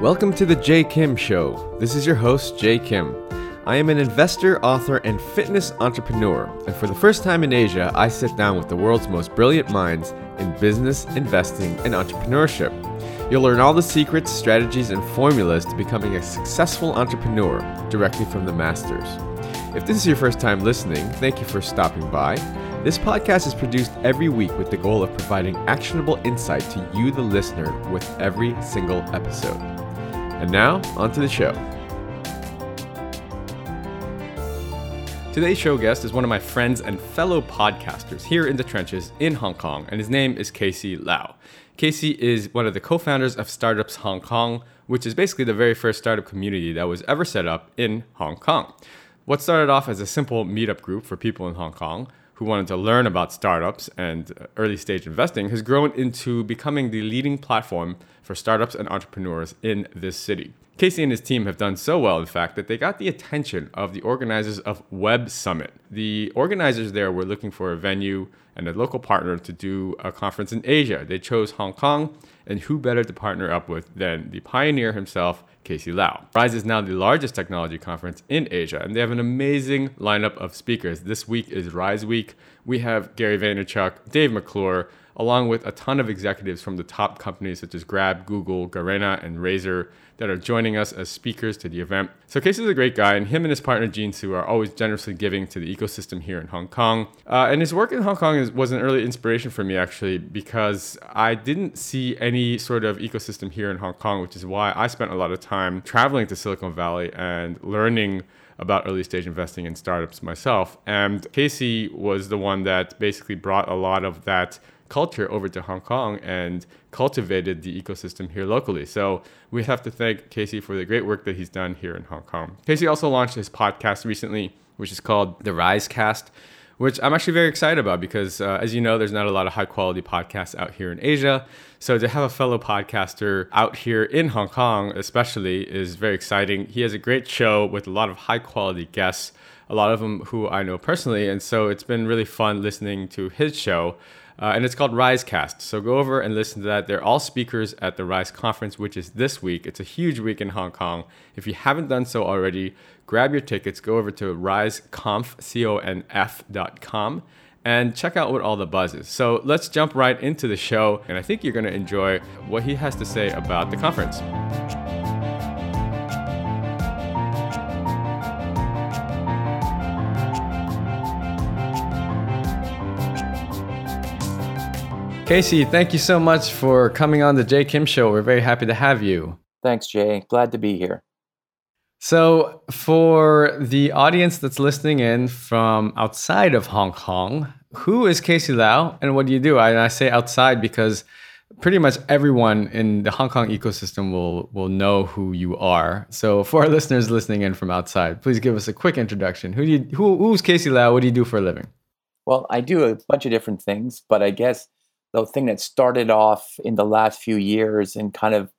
Welcome to the Jay Kim Show. This is your host, Jay Kim. I am an investor, author, and fitness entrepreneur, and for the first time in Asia, I sit down with the world's most brilliant minds in business, investing, and entrepreneurship. You'll learn all the secrets, strategies, and formulas to becoming a successful entrepreneur directly from the masters. If this is your first time listening, thank you for stopping by. This podcast is produced every week with the goal of providing actionable insight to you, the listener, with every single episode. And now, on to the show. Today's show guest is one of my friends and fellow podcasters here in the trenches in Hong Kong, and his name is Casey Lau. Casey is one of the co founders of Startups Hong Kong, which is basically the very first startup community that was ever set up in Hong Kong. What started off as a simple meetup group for people in Hong Kong who wanted to learn about startups and early stage investing has grown into becoming the leading platform for startups and entrepreneurs in this city. Casey and his team have done so well, in fact, that they got the attention of the organizers of Web Summit. The organizers there were looking for a venue and a local partner to do a conference in Asia. They chose Hong Kong, and who better to partner up with than the pioneer himself, Casey Lau. Rise is now the largest technology conference in Asia, and they have an amazing lineup of speakers. This week is Rise Week. We have Gary Vaynerchuk, Dave McClure, along with a ton of executives from the top companies such as Grab, Google, Garena, and Razer that are joining us as speakers to the event. So Casey is a great guy, and him and his partner Gene Soo are always generously giving to the ecosystem here in Hong Kong. Uh, and his work in Hong Kong is, was an early inspiration for me actually because I didn't see any sort of ecosystem here in Hong Kong, which is why I spent a lot of time traveling to Silicon Valley and learning about early stage investing in startups myself. And Casey was the one that basically brought a lot of that culture over to Hong Kong and cultivated the ecosystem here locally. So we have to thank Casey for the great work that he's done here in Hong Kong. Casey also launched his podcast recently, which is called The Rise Cast. Which I'm actually very excited about because, uh, as you know, there's not a lot of high quality podcasts out here in Asia. So to have a fellow podcaster out here in Hong Kong, especially, is very exciting. He has a great show with a lot of high quality guests, a lot of them who I know personally. And so it's been really fun listening to his show. Uh, and it's called RiseCast. So go over and listen to that. They're all speakers at the Rise conference, which is this week. It's a huge week in Hong Kong. If you haven't done so already, grab your tickets, go over to riseconf, and check out what all the buzz is. So let's jump right into the show, and I think you're going to enjoy what he has to say about the conference. Casey, thank you so much for coming on the Jay Kim Show. We're very happy to have you. Thanks, Jay. Glad to be here. So, for the audience that's listening in from outside of Hong Kong, who is Casey Lau and what do you do? I, I say outside because pretty much everyone in the Hong Kong ecosystem will will know who you are. So, for our listeners listening in from outside, please give us a quick introduction. Who do you, who, who's Casey Lau? What do you do for a living? Well, I do a bunch of different things, but I guess the thing that started off in the last few years and kind of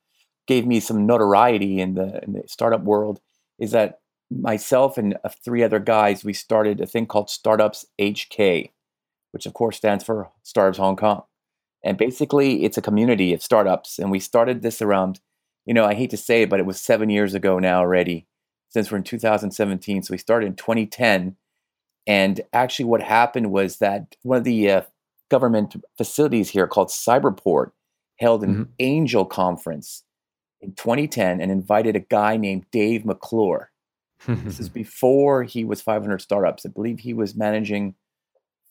gave me some notoriety in the, in the startup world is that myself and three other guys we started a thing called startups hk which of course stands for startups hong kong. And basically it's a community of startups and we started this around you know i hate to say it but it was seven years ago now already since we're in 2017 so we started in 2010 and actually what happened was that one of the uh, government facilities here called Cyberport held an mm-hmm. angel conference in 2010 and invited a guy named Dave McClure. this is before he was 500 startups. I believe he was managing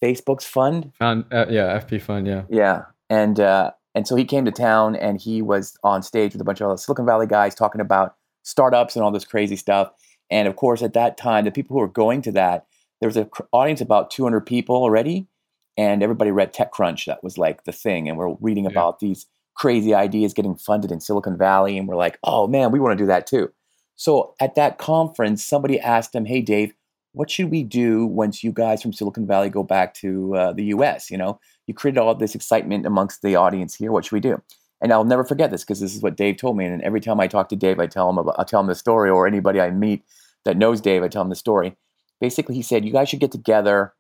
Facebook's fund. Fund, uh, yeah, FP fund, yeah. Yeah, and uh, and so he came to town and he was on stage with a bunch of Silicon Valley guys talking about startups and all this crazy stuff. And of course, at that time, the people who were going to that, there was an audience about 200 people already, and everybody read TechCrunch. That was like the thing, and we're reading yeah. about these crazy ideas getting funded in Silicon Valley, and we're like, oh man, we want to do that too. So at that conference, somebody asked him, "Hey, Dave, what should we do once you guys from Silicon Valley go back to uh, the U.S.? You know, you created all this excitement amongst the audience here. What should we do?" And I'll never forget this because this is what Dave told me. And every time I talk to Dave, I tell him about, I tell him the story, or anybody I meet that knows Dave, I tell him the story. Basically, he said, "You guys should get together,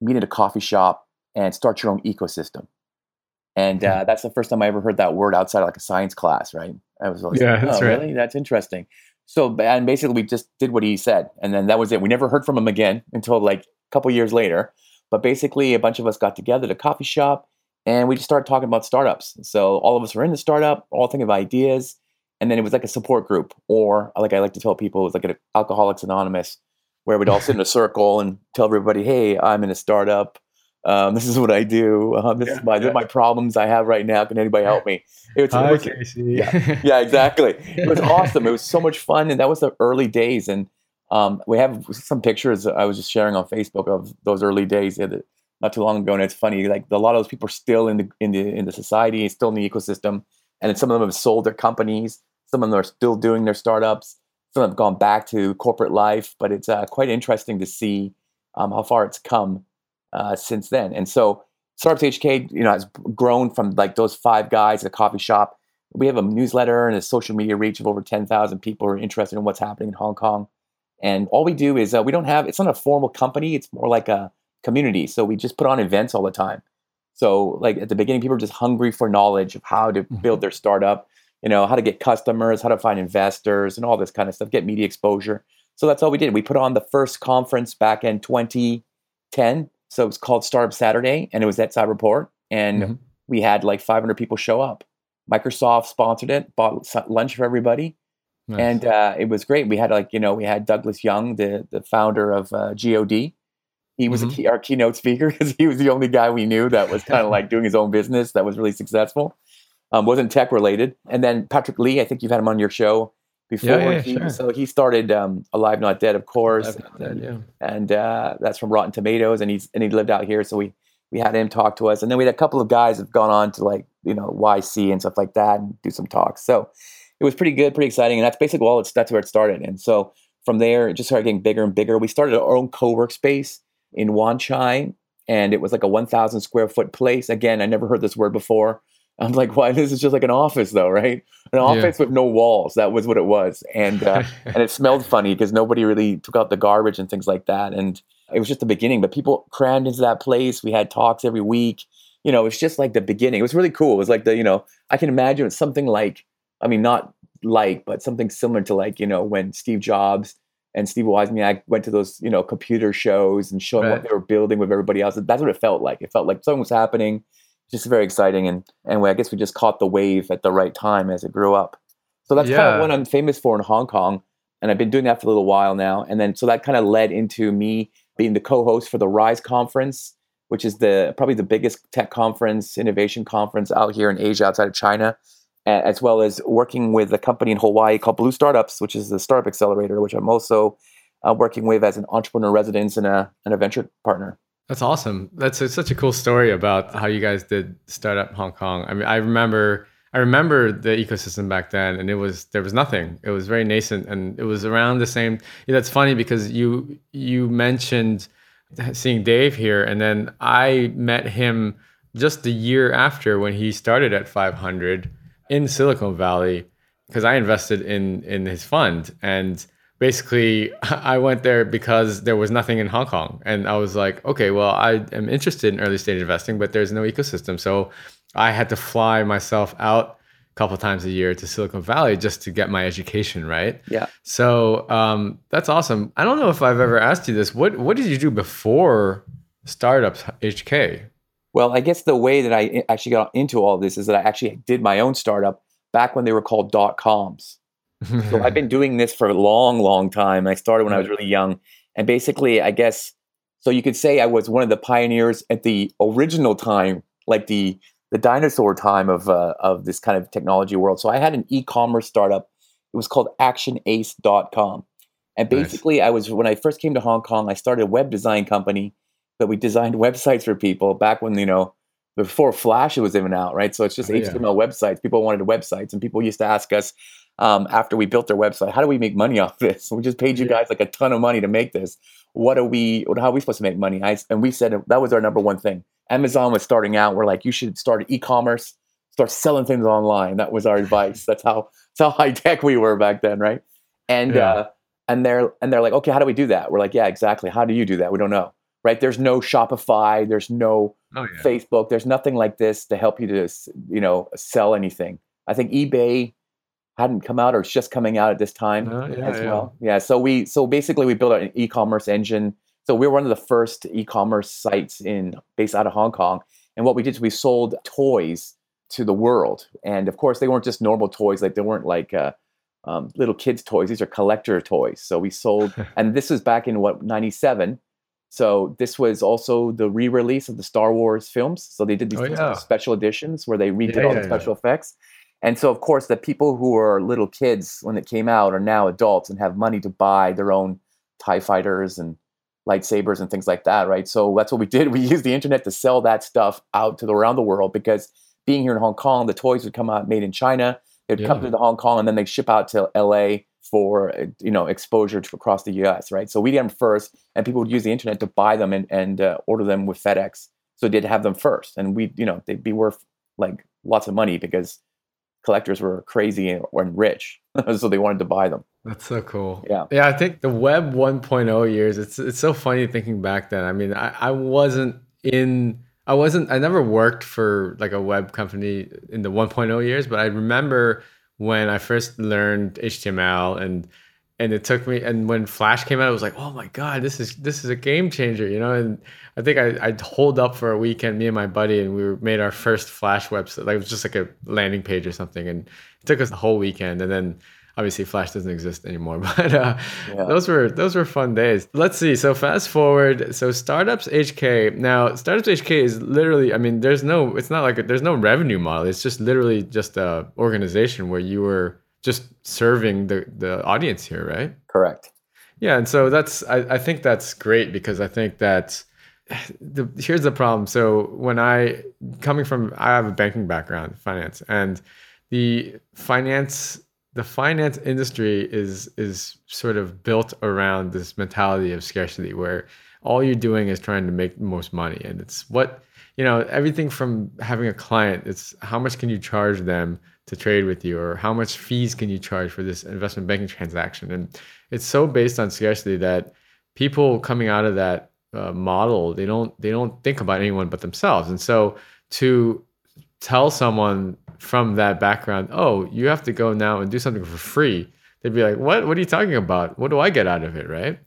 meet at a coffee shop, and start your own ecosystem. And uh, that's the first time I ever heard that word outside of like a science class, right? I was like, Yeah, that's oh, right. really? That's interesting. So, and basically, we just did what he said, and then that was it. We never heard from him again until like a couple years later. But basically, a bunch of us got together at a coffee shop, and we just started talking about startups. So all of us were in the startup, all thinking of ideas, and then it was like a support group, or like I like to tell people, it was like an Alcoholics Anonymous, where we'd all sit in a circle and tell everybody, "Hey, I'm in a startup. Um, this is what I do. Um, this Yeah, is my yeah. my problems I have right now. Can anybody help me?" It was, Hi, Casey. yeah. yeah, exactly. It was awesome. It was so much fun, and that was the early days. And um, we have some pictures I was just sharing on Facebook of those early days uh, not too long ago. And it's funny, like a lot of those people are still in the in the in the society, still in the ecosystem, and then some of them have sold their companies. Some of them are still doing their startups. Some have gone back to corporate life, but it's uh, quite interesting to see um, how far it's come uh, since then. And so, Startups HK, you know, has grown from like those five guys at a coffee shop we have a newsletter and a social media reach of over 10,000 people who are interested in what's happening in Hong Kong. And all we do is uh, we don't have, it's not a formal company, it's more like a community. So we just put on events all the time. So, like at the beginning, people are just hungry for knowledge of how to build their startup, you know, how to get customers, how to find investors, and all this kind of stuff, get media exposure. So that's all we did. We put on the first conference back in 2010. So it was called Startup Saturday, and it was at Cyberport. And Mhm. we had like 500 people show up. Microsoft sponsored it, bought lunch for everybody, Nice. and uh, it was great. We had like you know we had Douglas Young, the the founder of uh, God. He was Mhm. a key, our keynote speaker because he was the only guy we knew that was kind of like doing his own business that was really successful. Um, wasn't tech related. And then Patrick Lee, I think you've had him on your show before. Yeah, yeah, He- sure. So he started um, Alive Not Dead, of course, and, yeah. and uh, that's from Rotten Tomatoes, and he's and he lived out here, so we we had him talk to us, and then we had a couple of guys have gone on to like you know YC and stuff like that, and do some talks. So it was pretty good, pretty exciting, and that's basically all. It's that's where it started, and so from there it just started getting bigger and bigger. We started our own co-work space in Wan Chai, and it was like a 1,000 square foot place. Again, I never heard this word before. I'm like, why? This is just like an office, though, right? An Yeah. office with no walls. That was what it was, and uh, and it smelled funny because nobody really took out the garbage and things like that. And it was just the beginning, but people crammed into that place. We had talks every week. You know, it's just like the beginning. It was really cool. It was like the, you know, I can imagine it's something like, I mean, not like, but something similar to like, you know, when Steve Jobs and Steve Wozniak went to those, you know, computer shows and showing Right. what they were building with everybody else. That's what it felt like. It felt like something was happening. Just very exciting. And and I guess we just caught the wave at the right time as it grew up. So that's kind of what I'm famous for in Hong Kong. And I've been doing that for a little while now. And then so that kind of led into me being the co-host for the Rise conference, which is the probably the biggest tech conference, innovation conference out here in Asia outside of China, as well as working with a company in Hawaii called Blue Startups, which is the startup accelerator, which I'm also uh, working with as an entrepreneur residence and a, and a venture partner. That's awesome. That's a, such a cool story about how you guys did startup Hong Kong. I mean, I remember I remember the ecosystem back then, and it was there was nothing. It was very nascent, and it was around the same. Yeah, that's funny because you you mentioned seeing Dave here, and then I met him just the year after when he started at 500 in Silicon Valley because I invested in in his fund and basically I went there because there was nothing in Hong Kong. And I was like okay well I am interested in early stage investing but there's no ecosystem. So I had to fly myself out a couple times a year to Silicon Valley just to get my education right? Yeah. so um, that's awesome. I don't know if I've ever asked you this. What what did you do before startups HK Well, I guess the way that I i- actually got into all this is that I actually did my own startup back when they were called dot coms. So I've been doing this for a long, long time. I started when I was really young. And basically, I guess, so you could say I was one of the pioneers at the original time, like the the dinosaur time of uh, of this kind of technology world. So I had an e-commerce startup. It was called actionace.com. And Nice. basically, I was when I first came to Hong Kong, I started a web design company that we designed websites for people back when, you know, before Flash was even out, right? So it's just Oh, yeah. HTML websites. People wanted websites, and people used to ask us um, after we built their website, "How do we make money off this? We just paid you guys like a ton of money to make this. What are we? How are we supposed to make money?" I, and we said that was our number one thing. Amazon was starting out. We're like, you should start e-commerce, start selling things online. That was our advice. That's how that's how high tech we were back then, right? And Yeah. uh, and they're and they're like, okay, how do we do that? We're like, yeah, exactly. How do you do that? We don't know, right? There's no Shopify. There's no oh, yeah. Facebook. There's nothing like this to help you to, you know, sell anything. I think eBay hadn't come out or it's just coming out at this time uh, yeah, as well. Yeah. So we so basically we built an e-commerce engine. So we were one of the first e-commerce sites in based out of Hong Kong. And what we did is we sold toys to the world. And of course, they weren't just normal toys. Like they weren't like uh, um, little kids' toys. These are collector toys. So we sold, and this was back in what '97. So this was also the re-release of the Star Wars films. So they did these oh, yeah. special editions where they redid yeah, all the special effects. And so, of course, the people who were little kids when it came out are now adults and have money to buy their own TIE fighters and lightsabers and things like that, right? So that's what we did. We used the internet to sell that stuff out to the, around the world because being here in Hong Kong, the toys would come out made in China. They'd yeah. come to the Hong Kong and then they ship out to LA for you know exposure to across the U.S. Right? So we did them first, and people would use the internet to buy them and, and uh, order them with FedEx. So they'd have them first, and we you know they'd be worth like lots of money because collectors were crazy and, and rich, so they wanted to buy them. That's so cool. Yeah. Yeah, I think the web 1.0 years, it's it's so funny thinking back then. I mean, I, I wasn't in I wasn't I never worked for like a web company in the 1.0 years, but I remember when I first learned HTML and and it took me and when Flash came out, I was like, oh my god, this is this is a game changer, you know. And I think I I holed up for a weekend, me and my buddy, and we made our first Flash website. Like it was just like a landing page or something, and it took us the whole weekend. And then obviously Flash doesn't exist anymore, but uh, yeah. those were those were fun days. Let's see. So fast forward. So startups HK. Now startups HK is literally. I mean, there's no. It's not like a, there's no revenue model. It's just literally just a organization where you were just serving the the audience here, right? Correct. Yeah, and so that's I, I think that's great because I think that the here's the problem. So when I coming from I have a banking background, finance, and the finance the finance industry is is sort of built around this mentality of scarcity where all you're doing is trying to make the most money and it's what you know everything from having a client it's how much can you charge them to trade with you or how much fees can you charge for this investment banking transaction? And it's so based on scarcity that people coming out of that uh, model they don't they don't think about anyone but themselves. And so to tell someone from that background oh you have to go now and do something for free they'd be like what? What are you talking about? What do i get out of it? Right?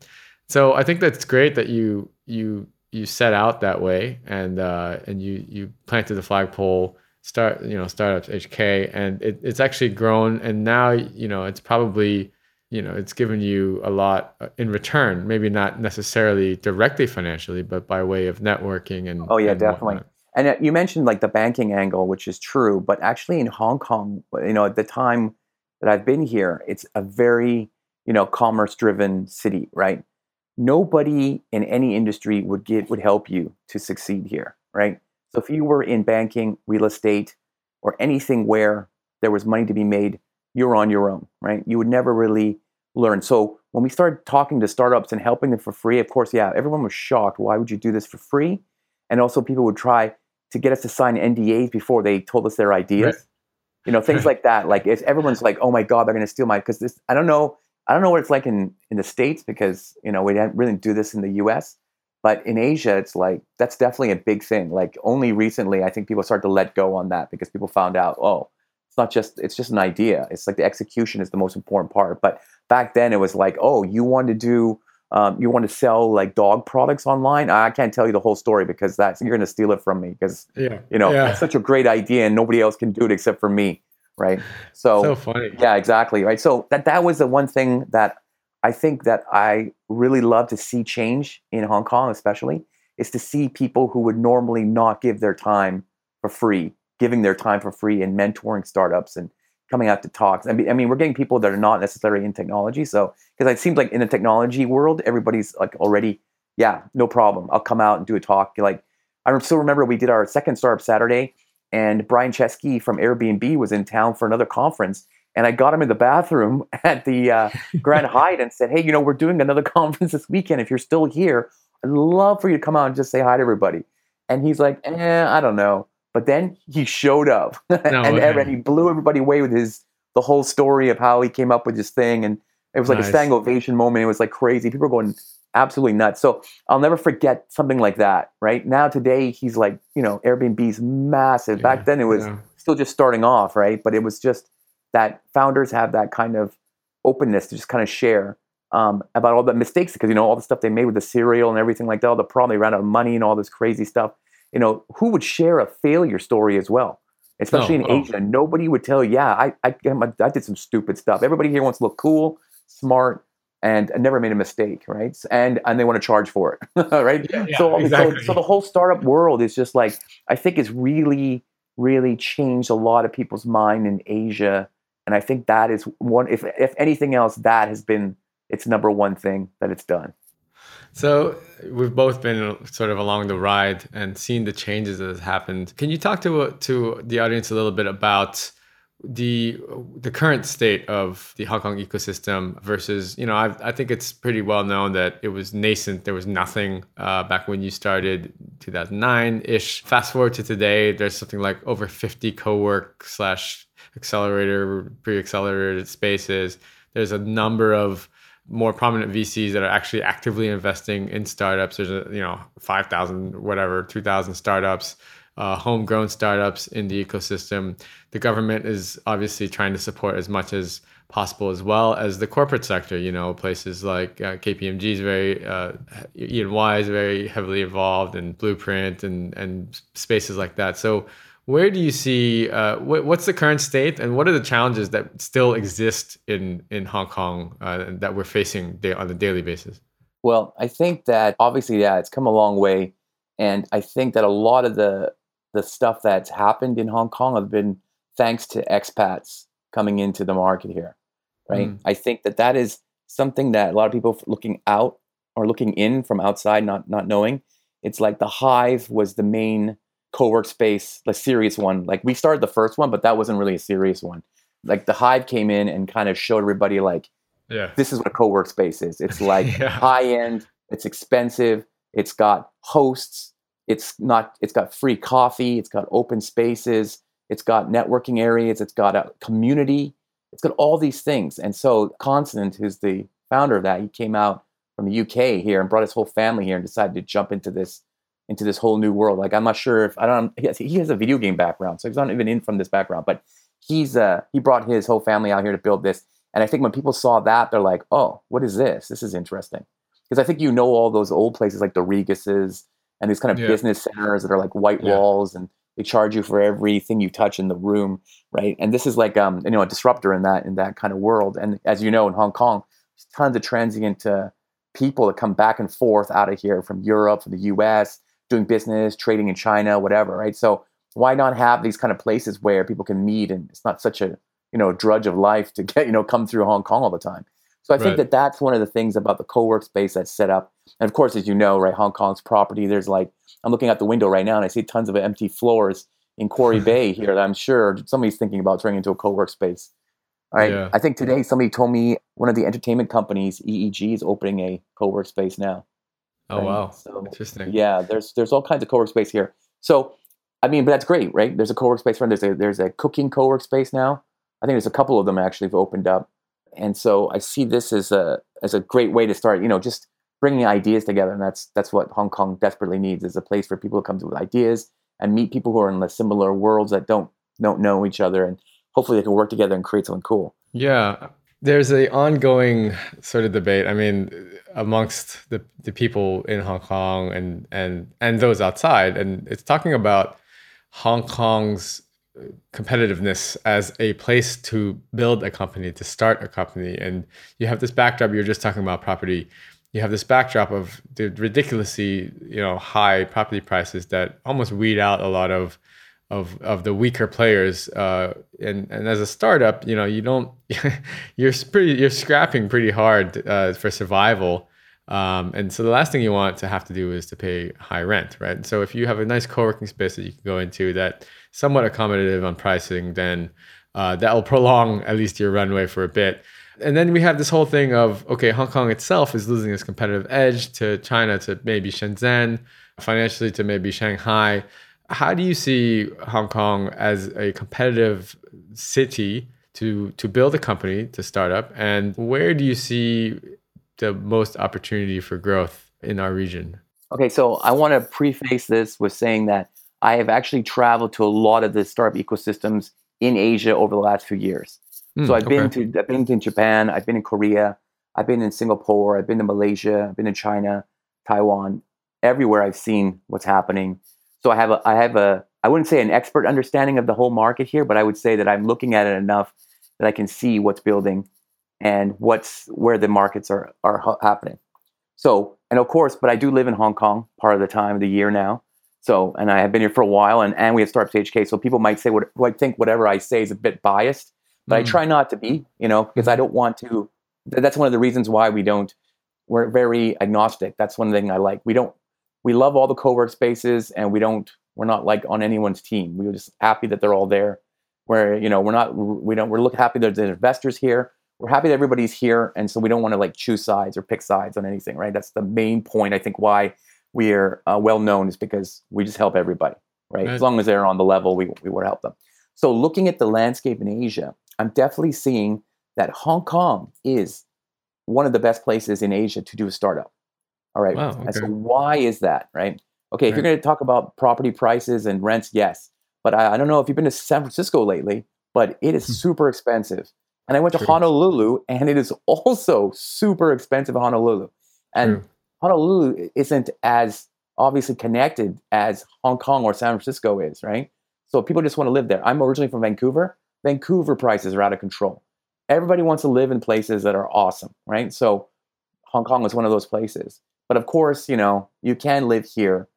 So i think that's great that you you you set out that way and uh, and you you planted the flagpole start you know startups HK and it, it's actually grown and now you know it's probably you know it's given you a lot uh, in return maybe not necessarily directly financially but by way of networking and oh yeah and definitely whatnot. and uh, you mentioned like the banking angle which is true but actually in Hong Kong you know at the time that I've been here it's a very you know commerce driven city right nobody in any industry would get would help you to succeed here right so if you were in banking, real estate, or anything where there was money to be made, you're on your own, right? You would never really learn. So when we started talking to startups and helping them for free, of course, yeah, everyone was shocked. Why would you do this for free? And also people would try to get us to sign NDAs before they told us their ideas. Right. You know, things like that. Like if everyone's like, oh my God, they're gonna steal my because this I don't know, I don't know what it's like in, in the States because, you know, we didn't really do this in the US. But in Asia, it's like that's definitely a big thing. Like only recently, I think people started to let go on that because people found out, oh, it's not just it's just an idea. It's like the execution is the most important part. But back then, it was like, oh, you want to do, um, you want to sell like dog products online. I can't tell you the whole story because that's you're going to steal it from me because yeah. you know yeah. that's such a great idea and nobody else can do it except for me, right? So so funny. Yeah, exactly. Right. So that that was the one thing that I think that I really love to see change in Hong Kong, especially, is to see people who would normally not give their time for free, giving their time for free and mentoring startups and coming out to talks. I mean, I mean, we're getting people that are not necessarily in technology. So, because it seems like in the technology world, everybody's like already, yeah, no problem. I'll come out and do a talk. Like, I still remember we did our second startup Saturday, and Brian Chesky from Airbnb was in town for another conference and I got him in the bathroom at the uh, Grand Hyatt and said, "Hey, you know, we're doing another conference this weekend. If you're still here, I'd love for you to come out and just say hi to everybody." And he's like, "Eh, I don't know." But then he showed up, no, and, and, he blew everybody away with his the whole story of how he came up with this thing, and it was like nice. a standing ovation moment. It was like crazy. People were going absolutely nuts. So I'll never forget something like that. Right now, today he's like, you know, Airbnb's massive. Yeah, Back then it was yeah. still just starting off, right? But it was just that founders have that kind of openness to just kind of share um, about all the mistakes because you know all the stuff they made with the cereal and everything like that, all the problem they ran out of money and all this crazy stuff. You know, who would share a failure story as well? Especially in oh. Asia, nobody would tell. Yeah, I, I I did some stupid stuff. Everybody here wants to look cool, smart, and never made a mistake, right? And and they want to charge for it, right? Yeah, yeah, so, exactly. so so the whole startup world is just like I think it's really really changed a lot of people's mind in Asia, and I think that is one. If if anything else, that has been its number one thing that it's done. So we've both been sort of along the ride and seen the changes that has happened. Can you talk to to the audience a little bit about the the current state of the Hong Kong ecosystem versus you know I, I think it's pretty well known that it was nascent. There was nothing uh, back when you started 2009 ish fast forward to today there's something like over 50 co-work slash accelerator pre-accelerated spaces. There's a number of more prominent VCs that are actually actively investing in startups. There's a you know 5000 whatever 2000 startups uh, homegrown startups in the ecosystem. The government is obviously trying to support as much as possible, as well as the corporate sector. You know, places like uh, KPMG is very, uh, EY is very heavily involved, and Blueprint and and spaces like that. So, where do you see uh, wh- what's the current state, and what are the challenges that still exist in in Hong Kong uh, that we're facing on a daily basis? Well, I think that obviously, yeah, it's come a long way. And I think that a lot of the the stuff that's happened in Hong Kong have been thanks to expats coming into the market here, right? Mm. I think that that is something that a lot of people looking out or looking in from outside, not not knowing. It's like the Hive was the main co-work space, the serious one. Like we started the first one, but that wasn't really a serious one. Like the Hive came in and kind of showed everybody like, yeah, this is what a co-work space is. It's like yeah. high end, it's expensive, it's got hosts, it's not it's got free coffee it's got open spaces it's got networking areas it's got a community it's got all these things. And so constant who's the founder of that he came out from the uk here and brought his whole family here and decided to jump into this into this whole new world. Like i'm not sure if i don't he has, he has a video game background so he's not even in from this background but he's uh he brought his whole family out here to build this. And i think when people saw that they're like oh what is this? This is interesting. Because i think you know all those old places like the Regus's and these kind of yeah. business centers that are like white yeah. walls and they charge you for everything you touch in the room right and this is like um you know a disruptor in that in that kind of world and as you know in hong kong there's tons of transient uh, people that come back and forth out of here from europe from the us doing business trading in china whatever right so why not have these kind of places where people can meet and it's not such a you know drudge of life to get you know come through hong kong all the time so I think that that's one of the things about the co-work space that's set up. And of course, as you know, right, Hong Kong's property, there's like, I'm looking out the window right now and I see tons of empty floors in Quarry Bay here that I'm sure somebody's thinking about turning into a co-work space. All right. Yeah. I think today somebody told me one of the entertainment companies, EEG, is opening a co-work space now. Oh right? wow. So, Interesting. Yeah, there's there's all kinds of co-work space here. So I mean, but that's great, right? There's a co-work space for there's a there's a cooking co-work space now. I think there's a couple of them actually have opened up and so I see this as a as a great way to start. You know, just bringing ideas together, and that's that's what Hong Kong desperately needs is a place for people to come to with ideas and meet people who are in the similar worlds that don't don't know each other, and hopefully they can work together and create something cool. Yeah, there's a ongoing sort of debate. I mean, amongst the the people in Hong Kong and and and those outside, and it's talking about Hong Kong's uh, competitiveness as a place to build a company, to start a company. And you have this backdrop, you're just talking about property. You have this backdrop of the ridiculously, you know, high property prices that almost weed out a lot of of of the weaker players. Uh, and and as a startup, you know, you don't you're pretty you're scrapping pretty hard uh, for survival. Um, and so the last thing you want to have to do is to pay high rent, right? And so if you have a nice co-working space that you can go into that somewhat accommodative on pricing, then uh, that will prolong at least your runway for a bit. And then we have this whole thing of okay, Hong Kong itself is losing its competitive edge to China, to maybe Shenzhen, financially to maybe Shanghai. How do you see Hong Kong as a competitive city to to build a company to start up, and where do you see the most opportunity for growth in our region? Okay, so I want to preface this with saying that I have actually traveled to a lot of the startup ecosystems in Asia over the last few years. Mm, so I've okay. been to I've been to Japan, I've been in Korea, I've been in Singapore, I've been to Malaysia, I've been in China, Taiwan. Everywhere I've seen what's happening. So I have a I have a I wouldn't say an expert understanding of the whole market here, but I would say that I'm looking at it enough that I can see what's building and what's where the markets are are ha- happening. So, and of course, but I do live in Hong Kong part of the time of the year now. So, and I have been here for a while, and, and we have Startups HK. So people might say what I think whatever I say is a bit biased, but mm. I try not to be, you know, because I don't want to. That's one of the reasons why we don't. We're very agnostic. That's one thing I like. We don't. We love all the co-work spaces, and we don't. We're not like on anyone's team. We're just happy that they're all there. Where you know we're not. We don't. We're look happy that there's investors here we're happy that everybody's here, and so we don't want to like choose sides or pick sides on anything, right? That's the main point. I think why we are uh, well known is because we just help everybody, right? right? As long as they're on the level, we we want to help them. So looking at the landscape in Asia, I'm definitely seeing that Hong Kong is one of the best places in Asia to do a startup. All right. Wow, okay. And so why is that, right? Okay, right. if you're going to talk about property prices and rents, yes. But I, I, don't know if you've been to San Francisco lately, but it is hmm. super expensive. And I went True. to Honolulu, and it is also super expensive Honolulu. And True. Honolulu isn't as obviously connected as Hong Kong or San Francisco is, right? So people just want to live there. I'm originally from Vancouver. Vancouver prices are out of control. Everybody wants to live in places that are awesome, right? So Hong Kong is one of those places. But of course, you know, you can live here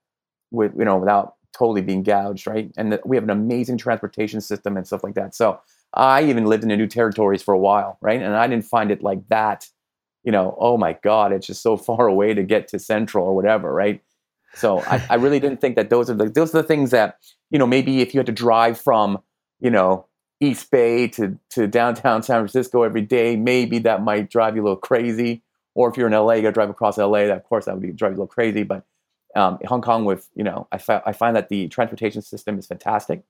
with, you know, without totally being gouged, right? And the, we have an amazing transportation system and stuff like that. So I even lived in the new territories for a while, right? And I didn't find it like that, you know, oh my God, it's just so far away to get to Central or whatever, right? So I, I really didn't think that those are the those are the things that, you know, maybe if you had to drive from, you know, East Bay to, to downtown San Francisco every day, maybe that might drive you a little crazy. Or if you're in LA, you got to drive across LA. That, of course, that would be drive you a little crazy. But um, Hong Kong, with you know, I, fi- I find that the transportation system is fantastic.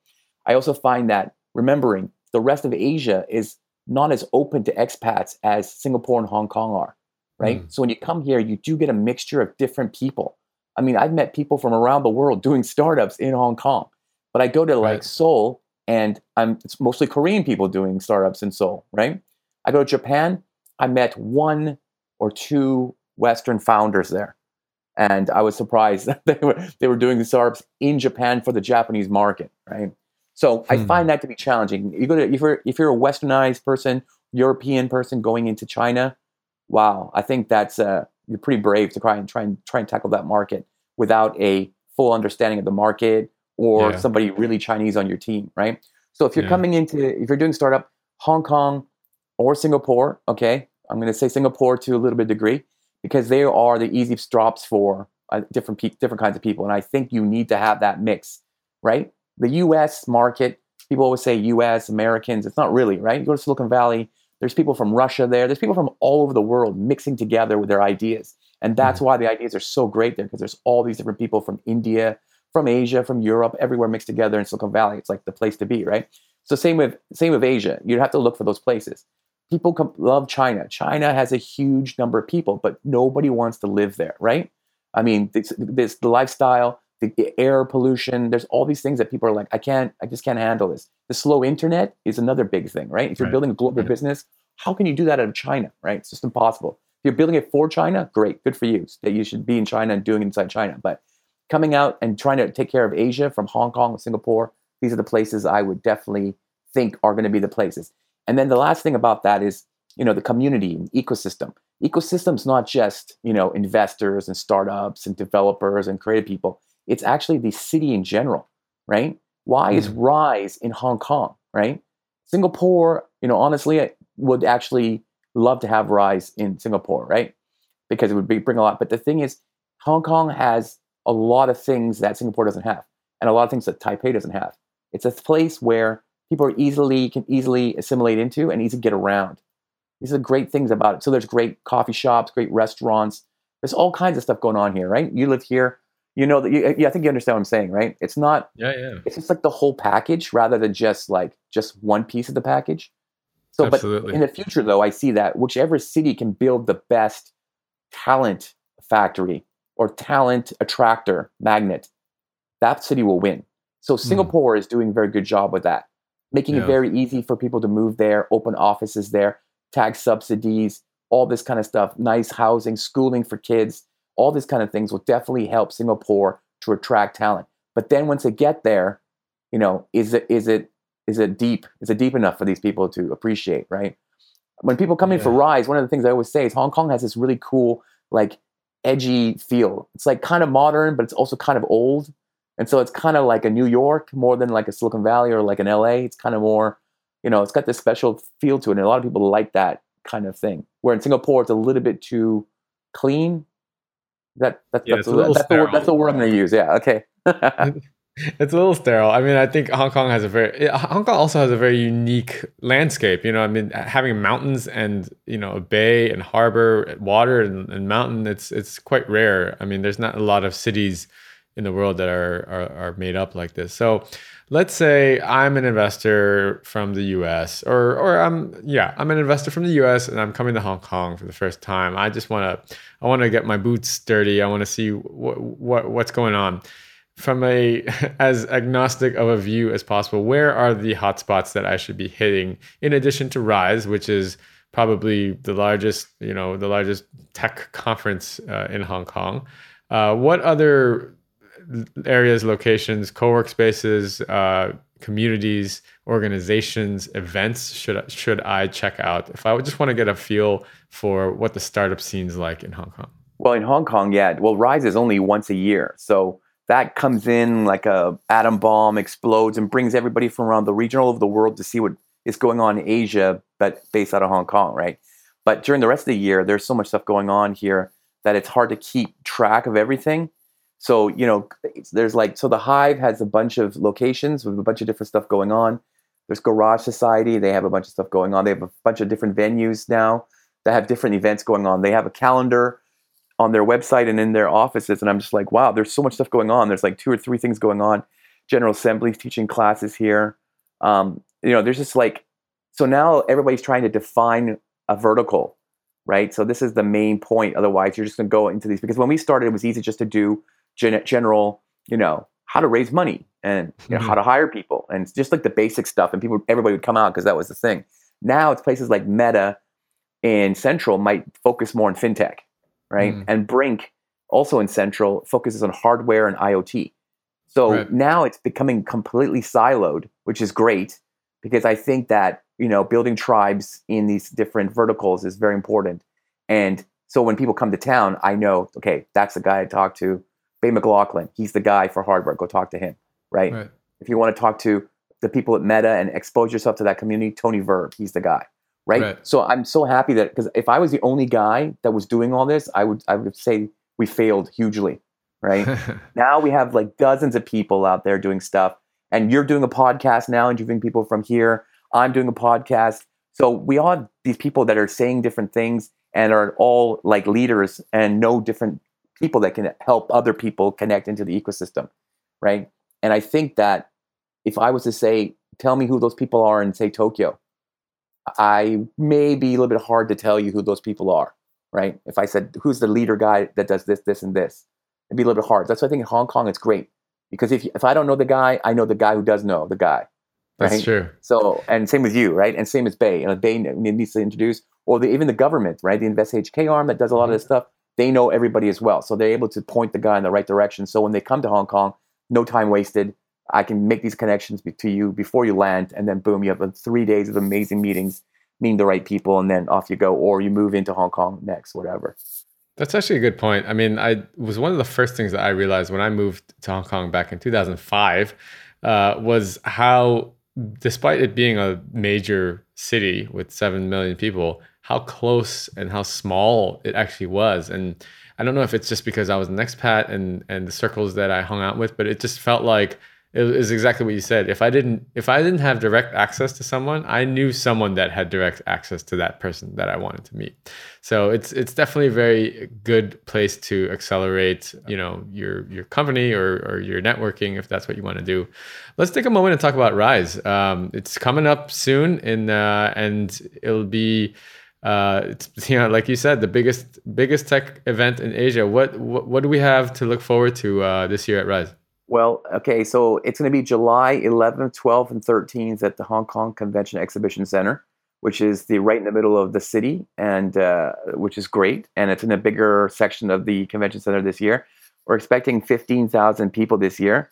I also find that remembering the rest of Asia is not as open to expats as Singapore and Hong Kong are, right? Mm. So when you come here, you do get a mixture of different people. I mean, I've met people from around the world doing startups in Hong Kong, but I go to like right. Seoul and I'm it's mostly Korean people doing startups in Seoul, right? I go to Japan, I met one or two Western founders there. And I was surprised that they were they were doing the startups in Japan for the Japanese market, right? So hmm. I find that to be challenging. You go to if you're if you're a westernized person, European person going into China, wow, I think that's uh, you're pretty brave to try and try and try and tackle that market without a full understanding of the market or yeah. somebody really Chinese on your team, right? So if you're yeah. coming into if you're doing startup, Hong Kong or Singapore, okay, I'm going to say Singapore to a little bit degree because they are the easy stops for uh, different pe- different kinds of people, and I think you need to have that mix, right? the US market, people always say US, Americans. It's not really, right? You go to Silicon Valley, there's people from Russia there, there's people from all over the world mixing together with their ideas. And that's mm-hmm. why the ideas are so great there because there's all these different people from India, from Asia, from Europe, everywhere mixed together in Silicon Valley. It's like the place to be, right? So same with same with Asia. You'd have to look for those places. People com- love China. China has a huge number of people, but nobody wants to live there, right? I mean, this, this the lifestyle, the air pollution. There's all these things that people are like, I can't, I just can't handle this. The slow internet is another big thing, right? If you're right. building a global yeah. business, how can you do that out of China, right? It's just impossible. If you're building it for China, great, good for you. That you should be in China and doing it inside China. But coming out and trying to take care of Asia from Hong Kong, Singapore, these are the places I would definitely think are going to be the places. And then the last thing about that is, you know, the community and ecosystem. Ecosystem's not just, you know, investors and startups and developers and creative people it's actually the city in general, right? Why mm-hmm. is Rise in Hong Kong, right? Singapore, you know, honestly, I would actually love to have Rise in Singapore, right? Because it would be, bring a lot. But the thing is, Hong Kong has a lot of things that Singapore doesn't have, and a lot of things that Taipei doesn't have. It's a place where people are easily can easily assimilate into and easy to get around. These are great things about it. So there's great coffee shops, great restaurants. There's all kinds of stuff going on here, right? You live here you know that you, yeah, I think you understand what I'm saying, right? It's not yeah, yeah. It's just like the whole package rather than just like just one piece of the package. So, Absolutely. but in the future, though, I see that whichever city can build the best talent factory or talent attractor magnet, that city will win. So hmm. Singapore mm. is doing a very good job with that, making yeah. it very easy for people to move there, open offices there, tax subsidies, all this kind of stuff, nice housing, schooling for kids, all this kind of things will definitely help Singapore to attract talent. But then once they get there, you know, is it is it is it deep? Is it deep enough for these people to appreciate, right? When people come in for Rise, one of the things I always say is Hong Kong has this really cool, like edgy feel. It's like kind of modern, but it's also kind of old. And so it's kind of like a New York more than like a Silicon Valley or like an LA. It's kind of more, you know, it's got this special feel to it. And a lot of people like that kind of thing. Where in Singapore, it's a little bit too clean. That, that yeah, that's, the, that's, the, word, that's the word I'm going to use. Yeah. Okay. it's a little sterile. I mean, I think Hong Kong has a very Hong Kong also has a very unique landscape. You know, I mean, having mountains and you know a bay and harbor, water and, and mountain. It's it's quite rare. I mean, there's not a lot of cities in the world that are, are, are made up like this. So let's say I'm an investor from the US or or I'm yeah, I'm an investor from the US and I'm coming to Hong Kong for the first time. I just want to I want to get my boots dirty. I want to see what what what's going on. From a as agnostic of a view as possible, where are the hotspots that I should be hitting in addition to Rise, which is probably the largest, you know, the largest tech conference uh, in Hong Kong. Uh, what other areas, locations, co-work spaces, uh, communities, organizations, events should should I check out if I just want to get a feel for what the startup scene's like in Hong Kong? Well, in Hong Kong, yeah. Well, Rise is only once a year, so that comes in like a atom bomb, explodes, and brings everybody from around the region all over the world to see what is going on in Asia, but based out of Hong Kong, right? But during the rest of the year, there's so much stuff going on here that it's hard to keep track of everything. So, you know, there's like, so the Hive has a bunch of locations with a bunch of different stuff going on. There's Garage Society, they have a bunch of stuff going on. They have a bunch of different venues now that have different events going on. They have a calendar on their website and in their offices. And I'm just like, wow, there's so much stuff going on. There's like two or three things going on. General Assembly's teaching classes here. Um, you know, there's just like, so now everybody's trying to define a vertical, right? So this is the main point. Otherwise, you're just going to go into these because when we started, it was easy just to do gen- general, you know, how to raise money and you know, mm-hmm. how to hire people and just like the basic stuff. And people, everybody would come out because that was the thing. Now it's places like Metta and Central might focus more on fintech, right? Mm. And Brinc also in Central focuses on hardware and IoT. So right. now it's becoming completely siloed, which is great because I think that you know building tribes in these different verticals is very important. And so when people come to town, I know okay, that's the guy I talk to Bay McLaughlin, he's the guy for hardware. Go talk to him, right? right? If you want to talk to the people at Metta and expose yourself to that community, Tony Verb, he's the guy, right? right. So I'm so happy that because if I was the only guy that was doing all this, I would I would say we failed hugely, right? now we have like dozens of people out there doing stuff, and you're doing a podcast now, and you're interviewing people from here. I'm doing a podcast. So we all have these people that are saying different things and are all like leaders and know different people that can help other people connect into the ecosystem, right? And I think that if I was to say, tell me who those people are in say Tokyo, I may be a little bit hard to tell you who those people are, right? If I said, who's the leader guy that does this, this, and this, it'd be a little bit hard. That's why I think in Hong Kong it's great because if if I don't know the guy, I know the guy who does know the guy. Right? That's true. So, and same with you, right? And same as Bay. You know, Bay needs to introduce, or the, even the government, right? The Invest HK arm that does a lot mm-hmm. of this stuff they know everybody as well. So they're able to point the guy in the right direction. So when they come to Hong Kong, no time wasted. I can make these connections to you before you land, and then boom, you have three days of amazing meetings, meeting the right people, and then off you go, or you move into Hong Kong next, whatever. That's actually a good point. I mean, I was one of the first things that I realized when I moved to Hong Kong back in 2005 uh, was how, despite it being a major city with seven million people, how close and how small it actually was. And I don't know if it's just because I was an expat and and the circles that I hung out with, but it just felt like was exactly what you said. If I didn't if I didn't have direct access to someone, I knew someone that had direct access to that person that I wanted to meet. So it's it's definitely a very good place to accelerate, you know, your your company or or your networking if that's what you want to do. Let's take a moment and talk about Rise. Um, it's coming up soon, and uh, and it'll be uh, it's you know like you said the biggest biggest tech event in Asia. What what, what do we have to look forward to uh, this year at Rise? Well, okay, so it's going to be July 11th, 12th, and 13th at the Hong Kong Convention Exhibition Center, which is the right in the middle of the city, and uh, which is great. And it's in a bigger section of the convention center this year. We're expecting 15,000 people this year,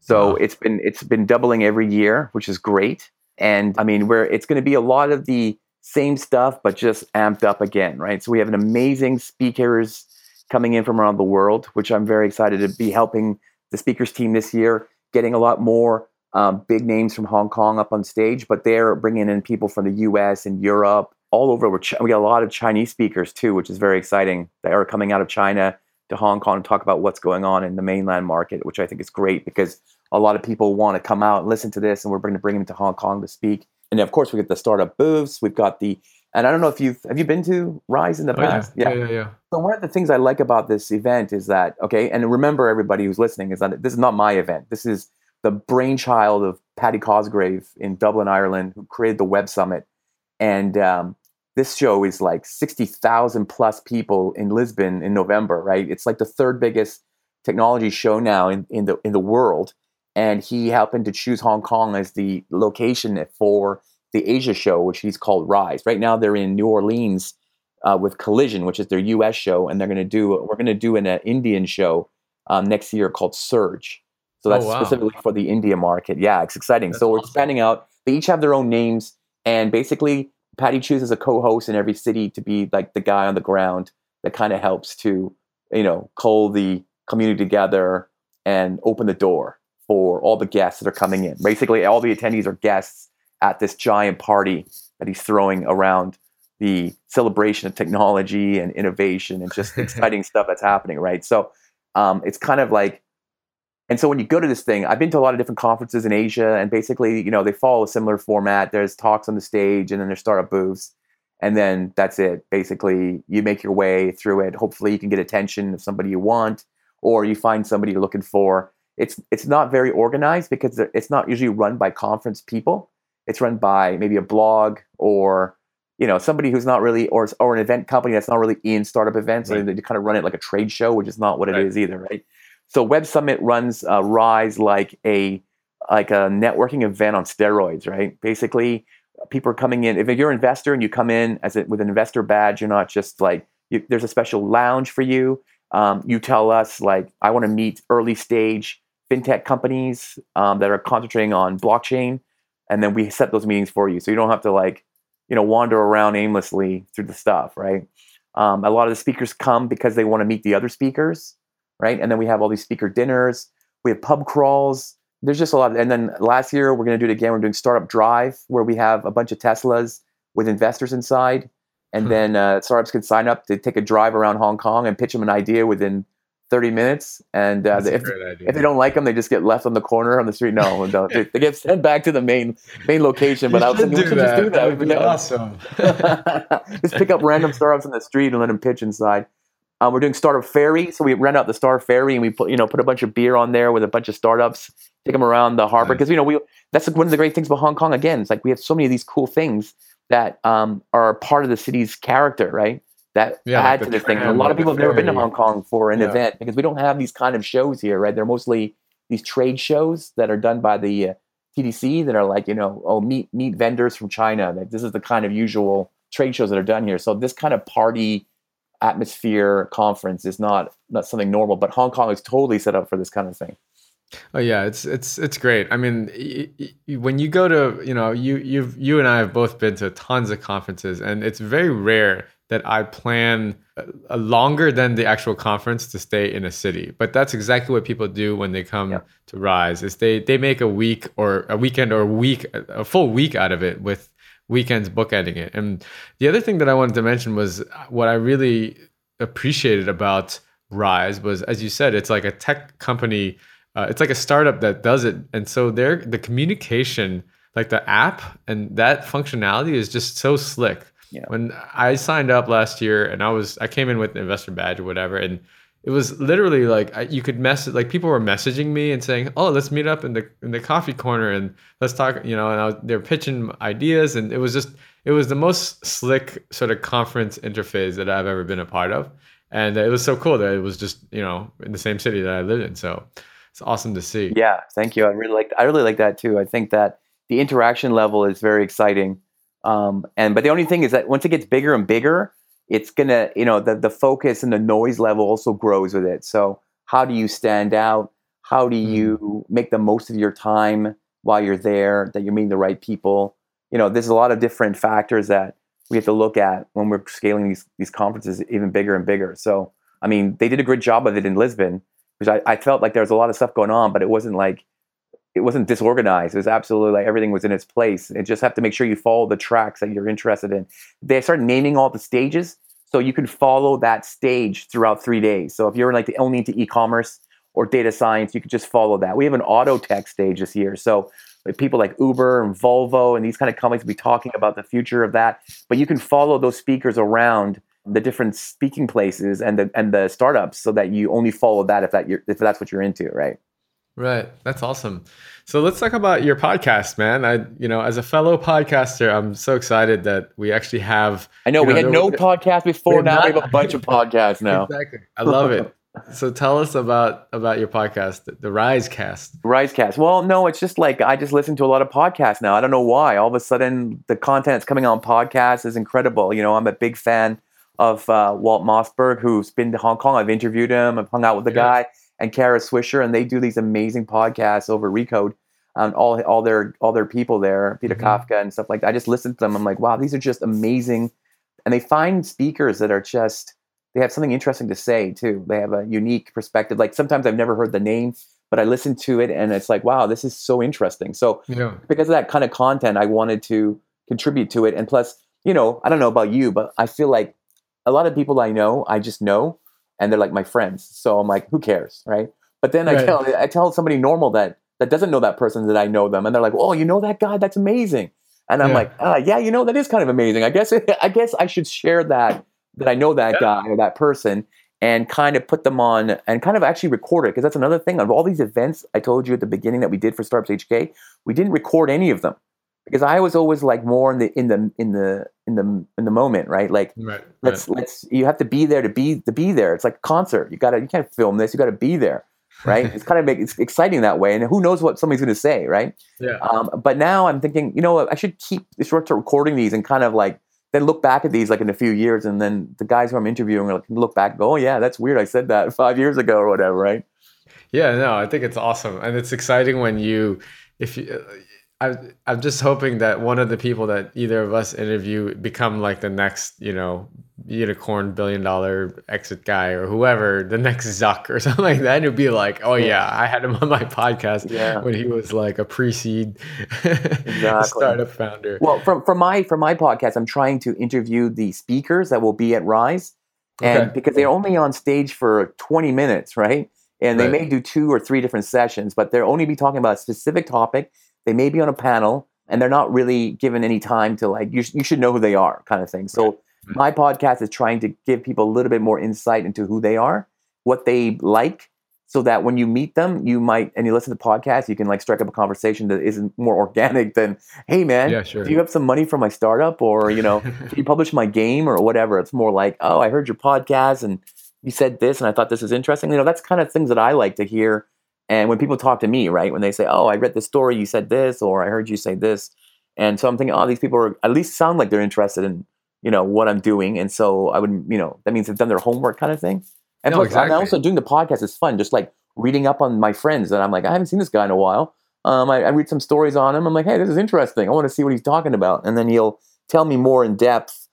so wow. it's been it's been doubling every year, which is great. And I mean, where it's going to be a lot of the same stuff, but just amped up again, right? So we have an amazing speakers coming in from around the world, which I'm very excited to be helping the speakers team this year, getting a lot more um, big names from Hong Kong up on stage, but they're bringing in people from the U.S. and Europe, all over. we got a lot of Chinese speakers too, which is very exciting. They are coming out of China to Hong Kong and talk about what's going on in the mainland market, which I think is great because a lot of people want to come out and listen to this, and we're going to bring them to Hong Kong to speak and of course we get the startup booths. We've got the and I don't know if you've have you been to Rise in the oh, past? Yeah. Yeah. yeah, yeah, So one of the things I like about this event is that okay, and remember everybody who's listening is that this is not my event. This is the brainchild of Paddy Cosgrave in Dublin, Ireland, who created the Web Summit, and um, this show is like sixty thousand plus people in Lisbon in November. Right, it's like the third biggest technology show now in, in the in the world and he happened to choose Hong Kong as the location for the Asia show, which he's called Rise. Right now, they're in New Orleans uh, with Collision, which is their U.S. show, and they're going to do we're going to do an uh, Indian show um, next year called Surge. So that's oh, wow. specifically for the India market. Yeah, it's exciting. That's so we're awesome. expanding out. They each have their own names, and basically, Paddy chooses a co-host in every city to be like the guy on the ground that kind of helps to, you know, call the community together and open the door for all the guests that are coming in. Basically, all the attendees are guests at this giant party that he's throwing around the celebration of technology and innovation and just exciting stuff that's happening, right? So um, it's kind of like, and so when you go to this thing, I've been to a lot of different conferences in Asia, and basically, you know, they follow a similar format. There's talks on the stage, and then there's startup booths, and then that's it. Basically, you make your way through it. Hopefully, you can get attention of somebody you want, or you find somebody you're looking for it's it's not very organized because it's not usually run by conference people. It's run by maybe a blog or you know somebody who's not really or or an event company that's not really in startup events. Right. So they kind of run it like a trade show, which is not what it right. is either, right? So Web Summit runs uh, Rise like a like a networking event on steroids, right? Basically, people are coming in. If you're an investor and you come in as a, with an investor badge, you're not just like you, there's a special lounge for you. Um, you tell us like I want to meet early stage fintech companies um, that are concentrating on blockchain, and then we set those meetings for you, so you don't have to like you know wander around aimlessly through the stuff, right? Um, a lot of the speakers come because they want to meet the other speakers, right? And then we have all these speaker dinners. We have pub crawls. There's just a lot. Of, and then last year we're going to do it again. We're doing Startup Drive, where we have a bunch of Teslas with investors inside, and hmm. then uh, startups can sign up to take a drive around Hong Kong and pitch them an idea within 30 minutes and uh, if, if they don't like them they just get left on the corner on the street. No they, they, get sent back to the main main location but I was thinking we should just do that, that would be awesome. Just pick up random startups in the street and let them pitch inside. Um, we're doing startup ferry so we rent out the star ferry and we put you know put a bunch of beer on there with a bunch of startups take them around the harbor because nice. you know we that's one of the great things about Hong Kong. Again it's like we have so many of these cool things that um, are part of the city's character right that yeah, add like to this thing. a lot of people have never been to Hong Kong for an yeah. event because we don't have these kind of shows here, right? They're mostly these trade shows that are done by the uh, TDC that are like, you know, oh, meet meet vendors from China. Like this is the kind of usual trade shows that are done here. So this kind of party atmosphere conference is not not something normal, but Hong Kong is totally set up for this kind of thing. Oh yeah, it's it's it's great. I mean, y- y- when you go to you know you you've you and I have both been to tons of conferences, and it's very rare that I plan a longer than the actual conference to stay in a city. But that's exactly what people do when they come yeah. to Rise. Is they they make a week or a weekend or a week a full week out of it with weekends bookending it. And the other thing that I wanted to mention was uh, what I really appreciated about Rise was, as you said, it's like a tech company. Uh, it's like a startup that does it, and so they're the communication, like the app and that functionality is just so slick yeah. When I signed up last year and I was I came in with an investor badge or whatever and it was literally like I, you could message like people were messaging me and saying oh let's meet up in the in the coffee corner and let's talk you know and they're pitching ideas and it was just it was the most slick sort of conference interface that I've ever been a part of, and it was so cool that it was just you know in the same city that I lived in. So it's awesome to see. Yeah, thank you. I really like I really like that too. I think that the interaction level is very exciting. Um, and but the only thing is that once it gets bigger and bigger, it's gonna you know the the focus and the noise level also grows with it. So how do you stand out? How do you mm. make the most of your time while you're there? That you're meeting the right people. You know, there's a lot of different factors that we have to look at when we're scaling these these conferences even bigger and bigger. So I mean, they did a great job of it in Lisbon because I, I felt like there was a lot of stuff going on, but it wasn't like it wasn't disorganized. It was absolutely like everything was in its place. And just have to make sure you follow the tracks that you're interested in. They start naming all the stages so you can follow that stage throughout three days. So if you're like the only into e-commerce or data science, you could just follow that. We have an auto tech stage this year. So people like Uber and Volvo and these kind of companies will be talking about the future of that. But you can follow those speakers around the different speaking places and the and the startups so that you only follow that if that you're, if that's what you're into, right? Right. That's awesome. So let's talk about your podcast, man. I, you know, as a fellow podcaster, I'm so excited that we actually have. I know, we know, had no podcast before. Now not, we have a bunch of podcasts now. Exactly. I love it. so tell us about about your podcast, the Risecast. Risecast. Well, no, it's just like I just listen to a lot of podcasts now. I don't know why. All of a sudden, the content that's coming on podcasts is incredible. You know, I'm a big fan of uh, Walt Mossberg, who's been to Hong Kong. I've interviewed him. I've hung out with the yeah. guy and Kara Swisher, and they do these amazing podcasts over Recode. Um, all all their all their people there, Peter mm-hmm. Kafka and stuff like that. I just listen to them. I'm like, wow, these are just amazing, and they find speakers that are just they have something interesting to say too. They have a unique perspective. Like sometimes I've never heard the name, but I listen to it and it's like, wow, this is so interesting. So yeah. because of that kind of content, I wanted to contribute to it. And plus, you know, I don't know about you, but I feel like a lot of people I know, I just know and they're like my friends. So I'm like, who cares, right? But then right. I tell I tell somebody normal that that doesn't know that person that I know them, and they're like, oh, you know that guy? That's amazing. And I'm yeah. like, uh, yeah, you know that is kind of amazing. I guess I guess I should share that that I know that yeah. guy or that person and kind of put them on and kind of actually record it because that's another thing of all these events I told you at the beginning that we did for Startups HK, we didn't record any of them because I was always like more in the in the in the in the in the moment, right? Like right, let's right. let's you have to be there to be to be there. It's like a concert. You gotta you can't film this. You gotta be there, right? it's kind of make, it's exciting that way. And who knows what somebody's gonna say, right? Yeah. Um, but now I'm thinking, you know, I should keep start to recording these and kind of like then look back at these like in a few years, and then the guys who I'm interviewing like, look back, and go, oh yeah, that's weird. I said that five years ago or whatever, right? Yeah, no, I think it's awesome, and it's exciting when you if you I, I'm just hoping that one of the people that either of us interview become like the next, you know, unicorn billion dollar exit guy or whoever, the next Zuck or something like that. And it'd be like, oh yeah, I had him on my podcast yeah. when he was like a pre-seed exactly. startup founder. Well, from from my from my podcast, I'm trying to interview the speakers that will be at Rise, and okay. because they're only on stage for 20 minutes, right? And they right. may do two or three different sessions, but they'll only be talking about a specific topic they may be on a panel and they're not really given any time to like you, sh- you should know who they are kind of thing. So right. my podcast is trying to give people a little bit more insight into who they are, what they like, so that when you meet them, you might and you listen to the podcast, you can like strike up a conversation that isn't more organic than, hey man, yeah, sure. do you have some money for my startup? Or, you know, can you publish my game or whatever? It's more like, oh, I heard your podcast and you said this and I thought this is interesting. You know, that's kind of things that I like to hear and when people talk to me, right, when they say, "Oh, I read the story, you said this," or "I heard you say this," and so I'm thinking, "Oh, these people are at least sound like they're interested in you know what I'm doing," and so I would, you know, that means they've done their homework, kind of thing. And no, plus, exactly. also doing the podcast is fun, just like reading up on my friends, and I'm like, I haven't seen this guy in a while. Um, I, I read some stories on him. I'm like, hey, this is interesting. I want to see what he's talking about, and then he'll tell me more in depth.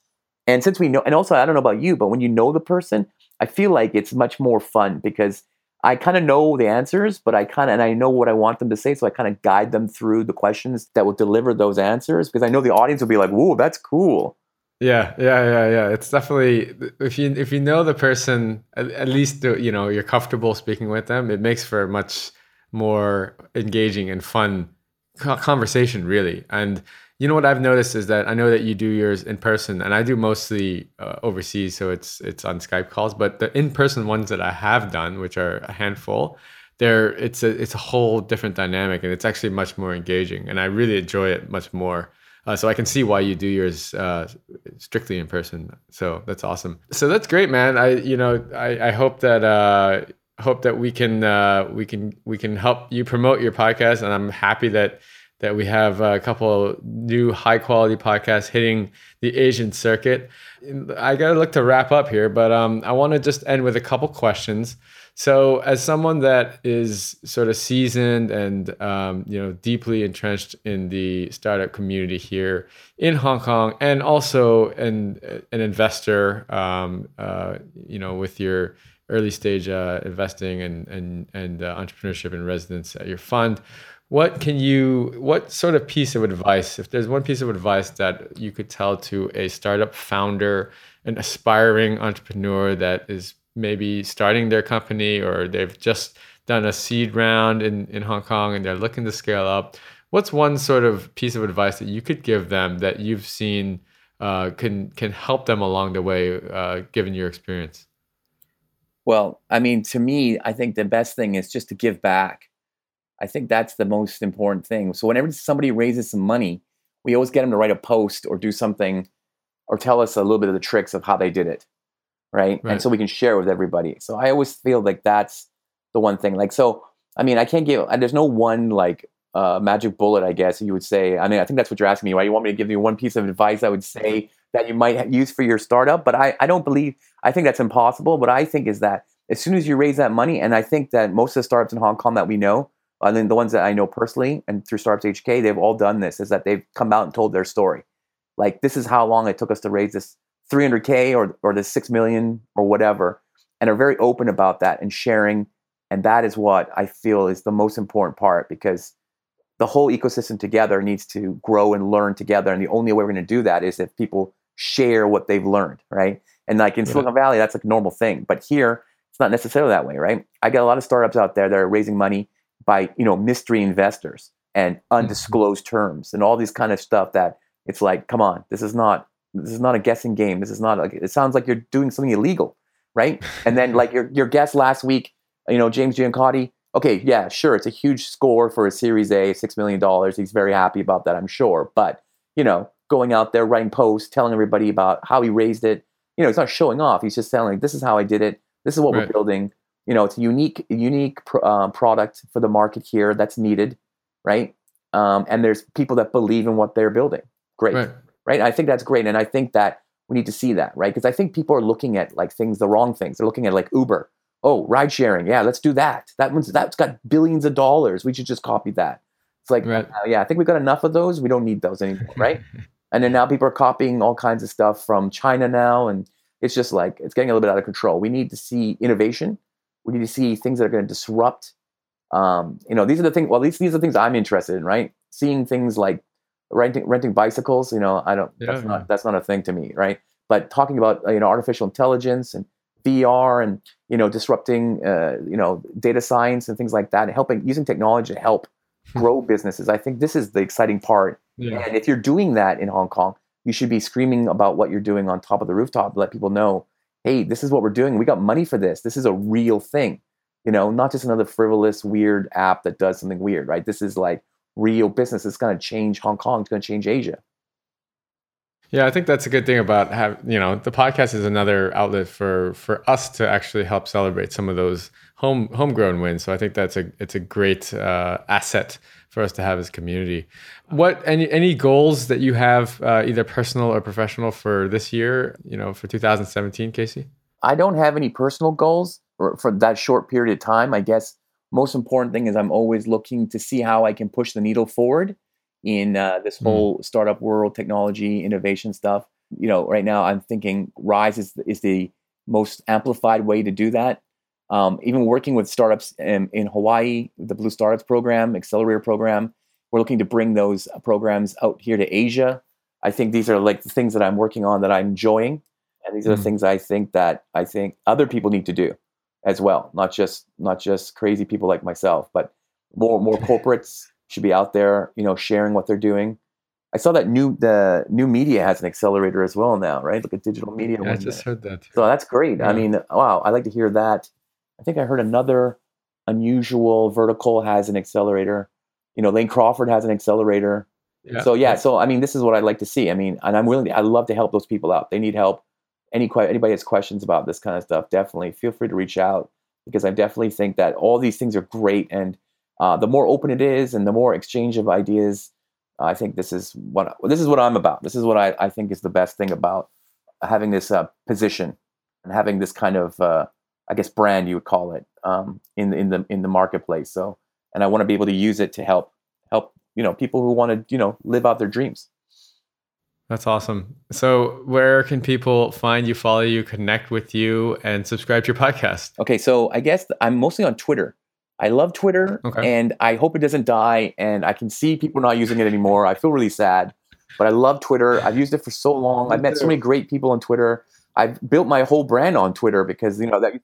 And since we know, and also I don't know about you, but when you know the person, I feel like it's much more fun because I kind of know the answers, but I kind of and I know what I want them to say, so I kind of guide them through the questions that will deliver those answers because I know the audience will be like, "Whoa, that's cool." Yeah, yeah, yeah, yeah. It's definitely if you if you know the person, at, at least you know you're comfortable speaking with them. It makes for a much more engaging and fun conversation, really. And you know what I've noticed is that I know that you do yours in person, and I do mostly uh, overseas, so it's it's on Skype calls. But the in person ones that I have done, which are a handful, there it's a it's a whole different dynamic, and it's actually much more engaging, and I really enjoy it much more. Uh, so I can see why you do yours uh, strictly in person. So that's awesome. So that's great, man. I you know I, I hope that uh, hope that we can uh, we can we can help you promote your podcast, and I'm happy that that we have a couple new high quality podcasts hitting the Asian circuit. I gotta look to wrap up here, but um, I want to just end with a couple questions. So, as someone that is sort of seasoned and um, you know deeply entrenched in the startup community here in Hong Kong, and also an an investor, um, uh, you know, with your early stage uh, investing and and and uh, entrepreneurship and residence at your fund, what can you what sort of piece of advice, if there's one piece of advice that you could tell to a startup founder, an aspiring entrepreneur that is maybe starting their company or they've just done a seed round in, in Hong Kong and they're looking to scale up, what's one sort of piece of advice that you could give them that you've seen uh, can can help them along the way, uh, given your experience? Well, I mean, to me, I think the best thing is just to give back. I think that's the most important thing. So whenever somebody raises some money, we always get them to write a post or do something or tell us a little bit of the tricks of how they did it right? right? And so we can share with everybody. So I always feel like that's the one thing. Like so, I mean, I can't give. There's no one like uh, magic bullet, I guess you would say. I mean, I think that's what you're asking me, right? You want me to give you one piece of advice I would say that you might use for your startup, but I, I don't believe. I think that's impossible. What I think is that as soon as you raise that money, and I think that most of the startups in Hong Kong that we know, I mean, the ones that I know personally and through Startups HK, they've all done this. Is that they've come out and told their story. Like this is how long it took us to raise this 300k or or the 6 million or whatever and are very open about that and sharing and that is what I feel is the most important part because the whole ecosystem together needs to grow and learn together and the only way we're going to do that is if people share what they've learned right and like in Silicon Valley that's like a normal thing but here it's not necessarily that way right I get a lot of startups out there that are raising money by you know mystery investors and mm-hmm. undisclosed terms and all these kind of stuff that it's like come on this is not this is not a guessing game. This is not like it sounds like you're doing something illegal, right? and then like your your guest last week, you know, James Giancotti. Okay, yeah, sure, it's a huge score for a Series A, six million dollars. He's very happy about that, I'm sure. But you know, going out there writing posts, telling everybody about how he raised it. You know, he's not showing off. He's just telling, "This is how I did it. This is what right. we're building." You know, it's a unique, unique uh, product for the market here that's needed, right? Um, and there's people that believe in what they're building. Great. Right right? I think that's great, and I think that we need to see that, right? Because I think people are looking at like things, the wrong things. They're looking at like Uber. Oh, ride sharing. Yeah, let's do that. That one's that's got billions of dollars. We should just copy that. It's like, right. uh, yeah, I think we've got enough of those. We don't need those anymore, right? and then now people are copying all kinds of stuff from China now, and it's just like it's getting a little bit out of control. We need to see innovation. We need to see things that are going to disrupt. Um, you know, these are the things. Well, these these are the things I'm interested in, right? Seeing things like renting renting bicycles you know i don't yeah, that's not that's not a thing to me right but talking about you know artificial intelligence and vr and you know disrupting uh, you know data science and things like that and helping using technology to help grow businesses i think this is the exciting part yeah. and if you're doing that in hong kong you should be screaming about what you're doing on top of the rooftop to let people know hey this is what we're doing we got money for this this is a real thing you know not just another frivolous weird app that does something weird right this is like real business. It's going to change Hong Kong. It's going to change Asia. Yeah, I think that's a good thing about have you know the podcast is another outlet for for us to actually help celebrate some of those home homegrown wins. So I think that's a it's a great uh, asset for us to have as community. What any any goals that you have uh, either personal or professional for this year? You know, for 2017, Casey. I don't have any personal goals for, for that short period of time. I guess most important thing is I'm always looking to see how I can push the needle forward in uh, this mm. whole startup world, technology, innovation stuff. You know, right now I'm thinking Rise is is the most amplified way to do that. Um, even working with startups in, in Hawaii, the Blue Startups program, accelerator program, we're looking to bring those programs out here to Asia. I think these are like the things that I'm working on that I'm enjoying, and these are the mm. things I think that I think other people need to do as well, not just not just crazy people like myself, but more more corporates should be out there, you know, sharing what they're doing. I saw that new the new media has an accelerator as well now, right? Like a digital media. Yeah, I just heard that. So that's great. Yeah. I mean, wow, I like to hear that. I think I heard another unusual vertical has an accelerator. You know, Lane Crawford has an accelerator. Yeah. So yeah, so I mean, this is what I'd like to see. I mean, and I'm willing. To, I love to help those people out. They need help. Any anybody has questions about this kind of stuff, definitely feel free to reach out because I definitely think that all these things are great, and uh, the more open it is, and the more exchange of ideas, I think this is what this is what I'm about. This is what I, I think is the best thing about having this uh, position and having this kind of uh, I guess brand you would call it um, in the in the in the marketplace. So, and I want to be able to use it to help help you know people who want to you know live out their dreams. That's awesome. So, where can people find you, follow you, connect with you, and subscribe to your podcast? Okay, so I guess I'm mostly on Twitter. I love Twitter, okay. and I hope it doesn't die. And I can see people not using it anymore. I feel really sad, but I love Twitter. I've used it for so long. I've met so many great people on Twitter. I've built my whole brand on Twitter because you know that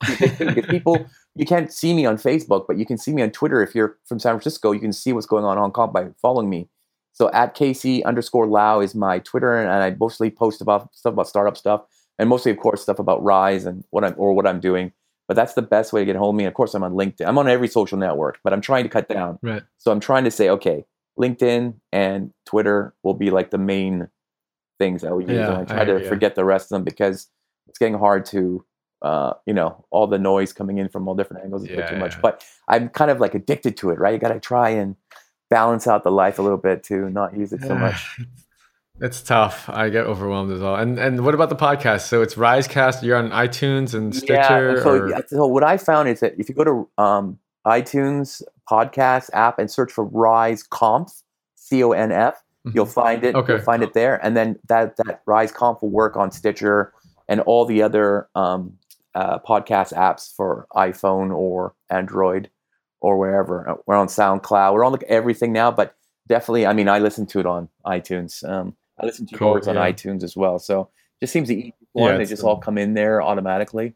people you can't see me on Facebook, but you can see me on Twitter. If you're from San Francisco, you can see what's going on in Hong Kong by following me. So at KC underscore Lau is my Twitter, and I mostly post about stuff about startup stuff, and mostly, of course, stuff about Rise and what I'm or what I'm doing. But that's the best way to get hold of me. Of course, I'm on LinkedIn. I'm on every social network, but I'm trying to cut down. Right. So I'm trying to say, okay, LinkedIn and Twitter will be like the main things that we use, yeah, and I try I, to yeah. forget the rest of them because it's getting hard to uh, you know, all the noise coming in from all different angles is yeah, too much. But I'm kind of like addicted to it, right? You got to try and balance out the life a little bit to not use it so much. It's tough. I get overwhelmed as well. And and what about the podcast? So it's Risecast. You're on iTunes and Stitcher. Yeah. So, yeah, so what I found is that if you go to um, iTunes podcast app and search for Rise Conf, C O N F, mm-hmm. you'll find it. Okay. You'll find it there, and then that that Rise Conf will work on Stitcher and all the other um, uh, podcast apps for iPhone or Android or wherever. Uh, we're on SoundCloud. We're on like everything now, but definitely, I mean, I listen to it on iTunes. Um, I listen to cool, yours yeah. on iTunes as well. So just seems the easy one. Yeah, they just all come in there automatically.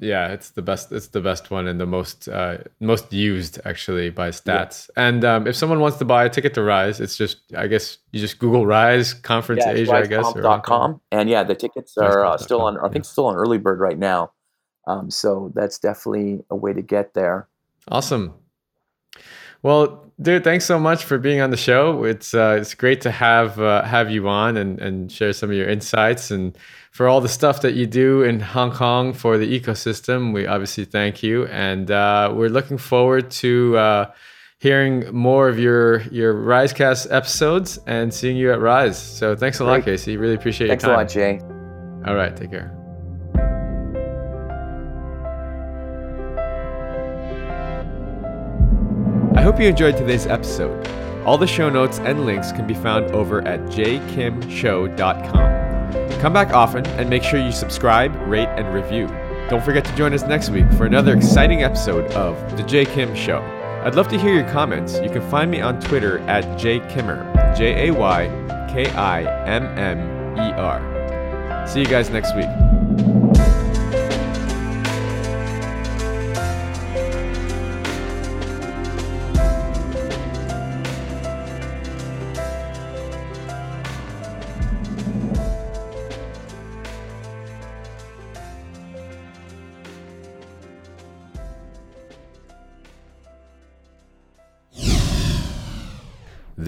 Yeah, it's the best. It's the best one and the most uh, most used actually by stats. Yeah. And um, if someone wants to buy a ticket to Rise, it's just I guess you just Google Rise Conference yeah, Asia, I guess. Dot com. And yeah, the tickets are uh, still on. I think still on early bird right now. Um, so that's definitely a way to get there. Awesome. Well, dude, thanks so much for being on the show. It's uh, it's great to have uh, have you on and and share some of your insights and for all the stuff that you do in Hong Kong for the ecosystem. We obviously thank you, and uh, we're looking forward to uh, hearing more of your your Risecast episodes and seeing you at Rise. So thanks a lot, Casey. Really appreciate thanks your time. Thanks a lot, Jay. All right, take care. I hope you enjoyed today's episode. All the show notes and links can be found over at jkimshow.com. Come back often and make sure you subscribe, rate, and review. Don't forget to join us next week for another exciting episode of The Jay Kim Show. I'd love to hear your comments. You can find me on Twitter at jaykimmer, J A Y K I M M E R. See you guys next week.